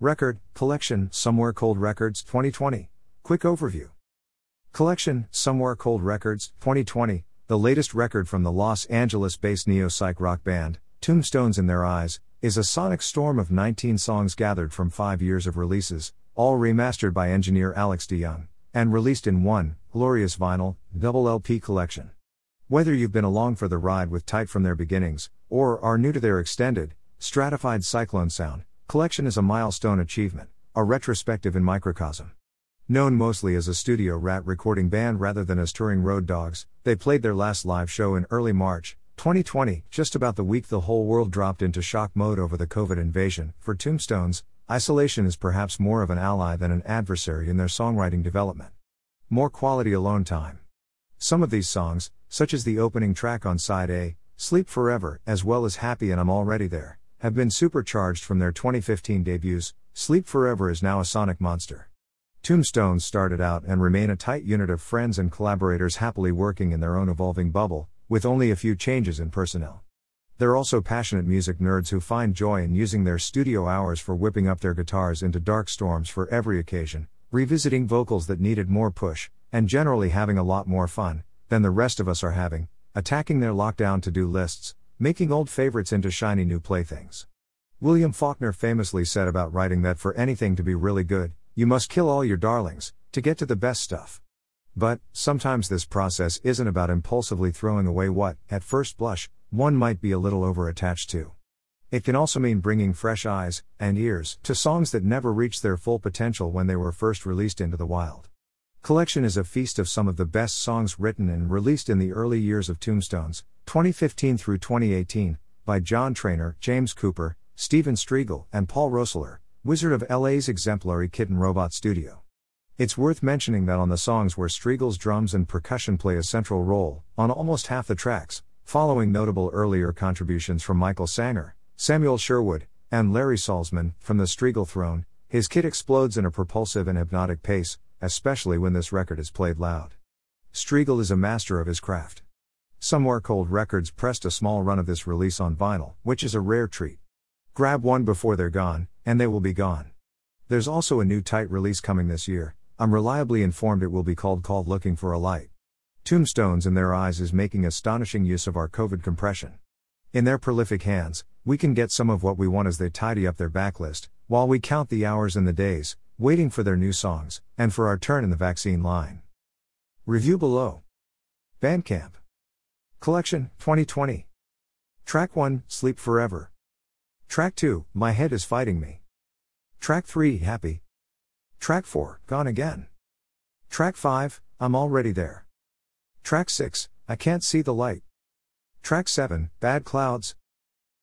Record, Collection, Somewhere Cold Records, 2020. Quick overview. Collection, Somewhere Cold Records, 2020, the latest record from the Los Angeles based neo psych rock band, Tombstones in Their Eyes, is a sonic storm of 19 songs gathered from five years of releases, all remastered by engineer Alex DeYoung, and released in one, glorious vinyl, double LP collection. Whether you've been along for the ride with Tight from their beginnings, or are new to their extended, stratified cyclone sound, collection is a milestone achievement, a retrospective in microcosm. Known mostly as a studio rat recording band rather than as touring road dogs, they played their last live show in early March 2020, just about the week the whole world dropped into shock mode over the COVID invasion. For Tombstones, isolation is perhaps more of an ally than an adversary in their songwriting development. More quality alone time. Some of these songs, such as the opening track on side A, Sleep Forever, as well as Happy and I'm Already There, have been supercharged from their 2015 debuts. Sleep Forever is now a sonic monster. Tombstones started out and remain a tight unit of friends and collaborators happily working in their own evolving bubble, with only a few changes in personnel. They're also passionate music nerds who find joy in using their studio hours for whipping up their guitars into dark storms for every occasion, revisiting vocals that needed more push, and generally having a lot more fun than the rest of us are having, attacking their lockdown to do lists, making old favorites into shiny new playthings. William Faulkner famously said about writing that for anything to be really good, you must kill all your darlings, to get to the best stuff. But, sometimes this process isn't about impulsively throwing away what, at first blush, one might be a little over attached to. It can also mean bringing fresh eyes and ears to songs that never reached their full potential when they were first released into the wild. Collection is a feast of some of the best songs written and released in the early years of Tombstones, 2015 through 2018, by John Trainer, James Cooper, Stephen Striegel, and Paul Roessler, Wizard of LA's exemplary Kitten Robot Studio. It's worth mentioning that on the songs where Striegel's drums and percussion play a central role, on almost half the tracks, following notable earlier contributions from Michael Sanger, Samuel Sherwood, and Larry Salzman, from the Striegel throne, his kit explodes in a propulsive and hypnotic pace, especially when this record is played loud. Striegel is a master of his craft. Somewhere Cold Records pressed a small run of this release on vinyl, which is a rare treat. Grab one before they're gone, and they will be gone. There's also a new tight release coming this year. I'm reliably informed it will be called Called Looking for a Light. Tombstones in Their Eyes is making astonishing use of our COVID compression. In their prolific hands, we can get some of what we want as they tidy up their backlist, while we count the hours and the days, waiting for their new songs, and for our turn in the vaccine line. Review below Bandcamp Collection 2020 Track 1 Sleep Forever Track 2, My Head is Fighting Me. Track 3, Happy. Track 4, Gone Again. Track 5, I'm Already There. Track 6, I Can't See the Light. Track 7, Bad Clouds.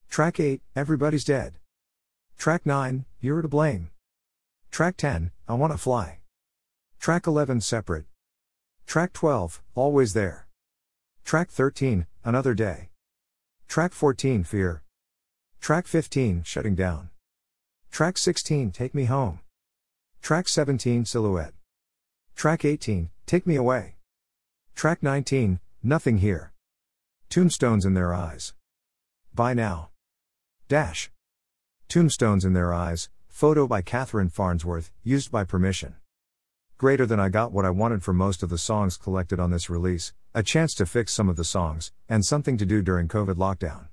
Track 8, Everybody's Dead. Track 9, You're to Blame. Track 10, I Wanna Fly. Track 11, Separate. Track 12, Always There. Track 13, Another Day. Track 14, Fear. Track 15, Shutting Down. Track 16, Take Me Home. Track 17, Silhouette. Track 18, Take Me Away. Track 19, Nothing Here. Tombstones in Their Eyes. By now. Dash. Tombstones in Their Eyes, photo by Catherine Farnsworth, used by permission. Greater than I got what I wanted for most of the songs collected on this release, a chance to fix some of the songs, and something to do during COVID lockdown.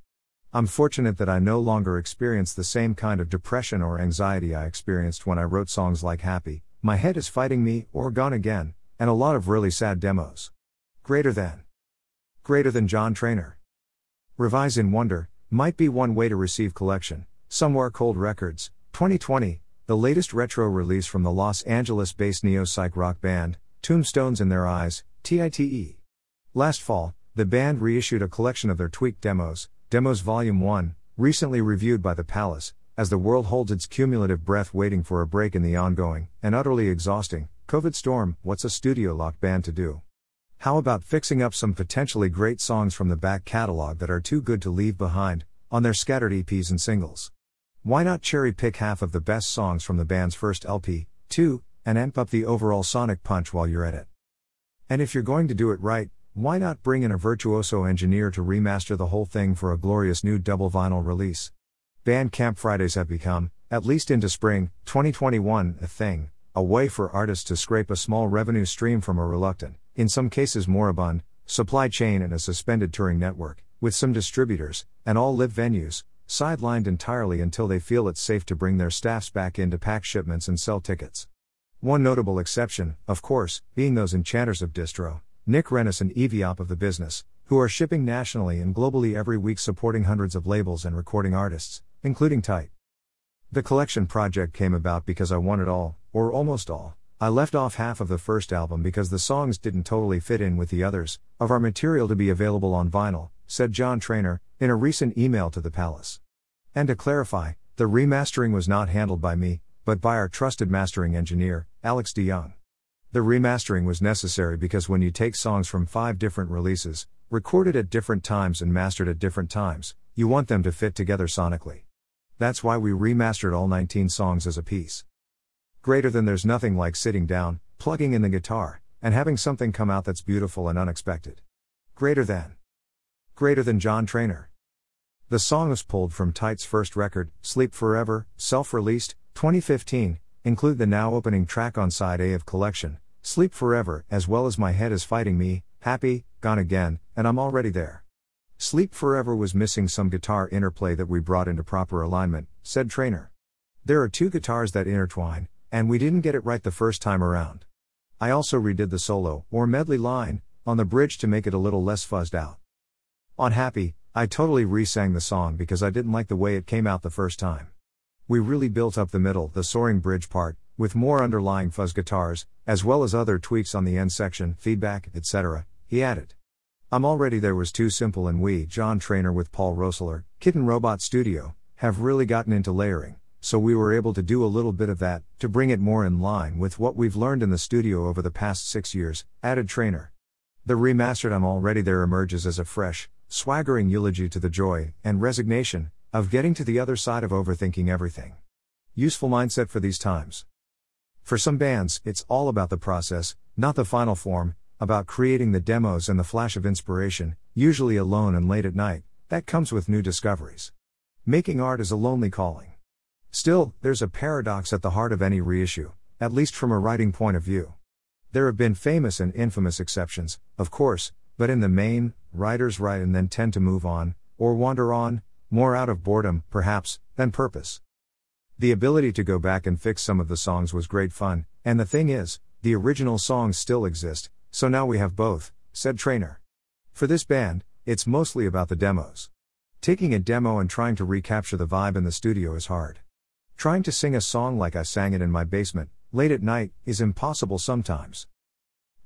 I'm fortunate that I no longer experience the same kind of depression or anxiety I experienced when I wrote songs like Happy, My Head is Fighting Me, or Gone Again, and a lot of really sad demos. Greater than. Greater than John Trainer. Revise in Wonder might be one way to receive collection. Somewhere Cold Records, 2020, the latest retro release from the Los Angeles based neo psych rock band, Tombstones in Their Eyes, TITE. Last fall, the band reissued a collection of their tweaked demos, Demos Volume 1, recently reviewed by The Palace, as the world holds its cumulative breath waiting for a break in the ongoing, and utterly exhausting, COVID storm. What's a studio locked band to do? How about fixing up some potentially great songs from the back catalog that are too good to leave behind, on their scattered EPs and singles? Why not cherry pick half of the best songs from the band's first LP, 2, and amp up the overall sonic punch while you're at it? And if you're going to do it right, why not bring in a virtuoso engineer to remaster the whole thing for a glorious new double vinyl release? Bandcamp Fridays have become, at least into spring 2021, a thing, a way for artists to scrape a small revenue stream from a reluctant, in some cases moribund, supply chain and a suspended touring network, with some distributors, and all live venues, sidelined entirely until they feel it's safe to bring their staffs back in to pack shipments and sell tickets. One notable exception, of course, being those enchanters of distro, Nick Rennes and Eviop of the business, who are shipping nationally and globally every week supporting hundreds of labels and recording artists, including Tight. The collection project came about because I wanted all, or almost all. I left off half of the first album because the songs didn't totally fit in with the others, of our material to be available on vinyl, said John Trainer, in a recent email to the Palace. And to clarify, the remastering was not handled by me, but by our trusted mastering engineer, Alex DeYoung. The remastering was necessary because when you take songs from five different releases, recorded at different times and mastered at different times, you want them to fit together sonically. That's why we remastered all 19 songs as a piece. Greater than there's nothing like sitting down, plugging in the guitar, and having something come out that's beautiful and unexpected. Greater than. Greater than John Trainer. The song was pulled from Tight's first record, Sleep Forever, self released, 2015, include the now opening track on side A of Collection, Sleep Forever, as well as My Head is Fighting Me, Happy, Gone Again, and I'm Already There. Sleep Forever was missing some guitar interplay that we brought into proper alignment, said Trainer. There are two guitars that intertwine, and we didn't get it right the first time around. I also redid the solo, or medley line, on the bridge to make it a little less fuzzed out. On Happy, I totally re-sang the song because I didn't like the way it came out the first time. We really built up the middle, the soaring bridge part, with more underlying fuzz guitars, as well as other tweaks on the end section, feedback, etc., he added. I'm already there was too simple and we, John Trainer with Paul Roessler, Kitten Robot Studio, have really gotten into layering, so we were able to do a little bit of that, to bring it more in line with what we've learned in the studio over the past six years, added Trainer. The remastered I'm Already There emerges as a fresh, swaggering eulogy to the joy and resignation of getting to the other side of overthinking everything. Useful mindset for these times. For some bands, it's all about the process, not the final form, about creating the demos and the flash of inspiration, usually alone and late at night, that comes with new discoveries. Making art is a lonely calling. Still, there's a paradox at the heart of any reissue, at least from a writing point of view. There have been famous and infamous exceptions, of course, but in the main, writers write and then tend to move on, or wander on, more out of boredom, perhaps, than purpose. The ability to go back and fix some of the songs was great fun, and the thing is, the original songs still exist, so now we have both, said Trainer. For this band, it's mostly about the demos. Taking a demo and trying to recapture the vibe in the studio is hard. Trying to sing a song like I sang it in my basement, late at night, is impossible sometimes.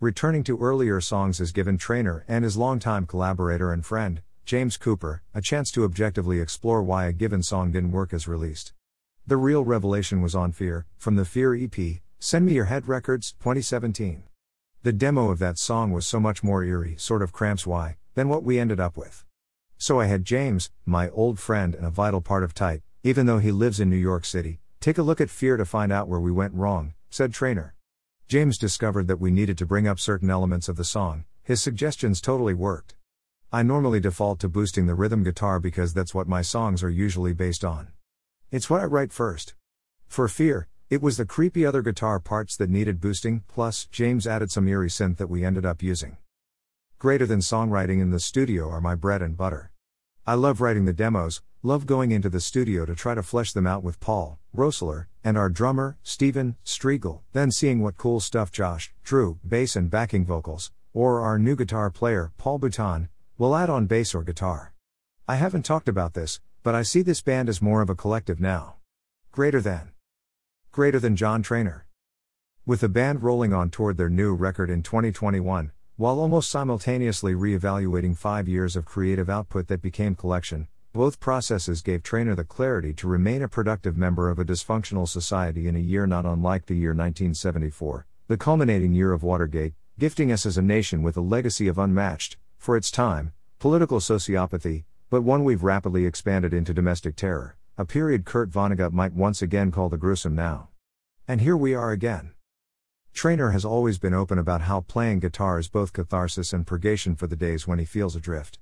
Returning to earlier songs has given Trainer and his longtime collaborator and friend, James Cooper, a chance to objectively explore why a given song didn't work as released. The real revelation was on Fear, from the Fear EP, Send Me Your Head Records, 2017. The demo of that song was so much more eerie, sort of cramps why, than what we ended up with. So I had James, my old friend and a vital part of Tight, even though he lives in New York City, take a look at Fear to find out where we went wrong, said Trainer. James discovered that we needed to bring up certain elements of the song, his suggestions totally worked. I normally default to boosting the rhythm guitar because that's what my songs are usually based on. It's what I write first. For Fear, it was the creepy other guitar parts that needed boosting, plus, James added some eerie synth that we ended up using. Greater than songwriting in the studio are my bread and butter. I love writing the demos, love going into the studio to try to flesh them out with Paul, Roessler, and our drummer, Steven, Striegel, then seeing what cool stuff Josh, Drew, bass and backing vocals, or our new guitar player, Paul Bouton, will add on bass or guitar. I haven't talked about this, but I see this band as more of a collective now. Greater than greater than John Trainer. With the band rolling on toward their new record in 2021, while almost simultaneously re-evaluating five years of creative output that became collection, both processes gave Trainer the clarity to remain a productive member of a dysfunctional society in a year not unlike the year 1974, the culminating year of Watergate, gifting us as a nation with a legacy of unmatched, for its time, political sociopathy, but one we've rapidly expanded into domestic terror a period Kurt Vonnegut might once again call the gruesome now. And here we are again. Trainer has always been open about how playing guitar is both catharsis and purgation for the days when he feels adrift.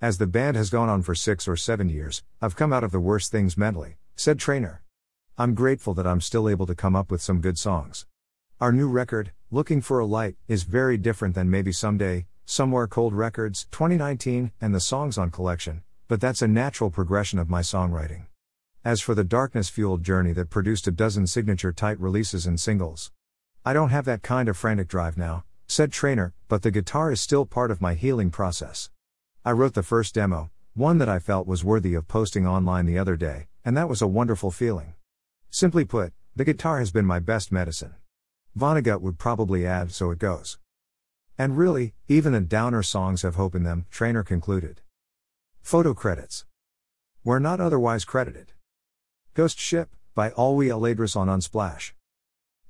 As the band has gone on for six or seven years, I've come out of the worst things mentally, said Trainer. I'm grateful that I'm still able to come up with some good songs. Our new record, Looking for a Light, is very different than Maybe Someday, Somewhere Cold Records, 2019, and the songs on Collection, but that's a natural progression of my songwriting. As for the darkness fueled journey that produced a dozen signature tight releases and singles, I don't have that kind of frantic drive now, said Trainer, but the guitar is still part of my healing process. I wrote the first demo, one that I felt was worthy of posting online the other day, and that was a wonderful feeling. Simply put, the guitar has been my best medicine. Vonnegut would probably add, so it goes. And really, even the downer songs have hope in them, Trainer concluded. Photo credits. Where not otherwise credited. Ghost Ship, by Alwi Aladris on Unsplash.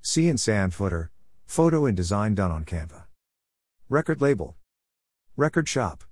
Sea and Sand Footer, photo and design done on Canva. Record label. Record shop.